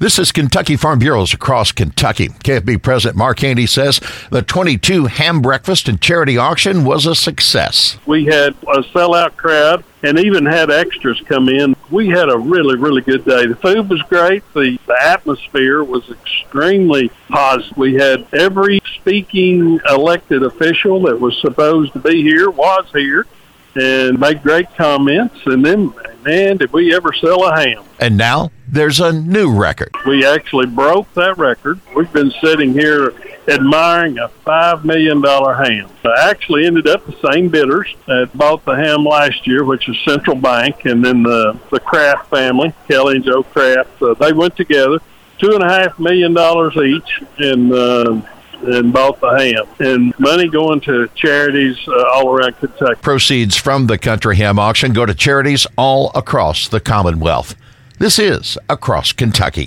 This is Kentucky Farm Bureaus across Kentucky. KFB President Mark Haney says the 22 ham breakfast and charity auction was a success. We had a sellout crowd and even had extras come in. We had a really, really good day. The food was great. The, the atmosphere was extremely positive. We had every speaking elected official that was supposed to be here was here and made great comments. And then, man, did we ever sell a ham? And now there's a new record. We actually broke that record. We've been sitting here admiring a $5 million ham. I actually ended up the same bidders that bought the ham last year, which is Central Bank, and then the, the Craft family, Kelly and Joe Craft. Uh, they went together, two and a half million dollars each, and uh, and bought the ham. And money going to charities uh, all around Kentucky. Proceeds from the country ham auction go to charities all across the Commonwealth. This is Across Kentucky.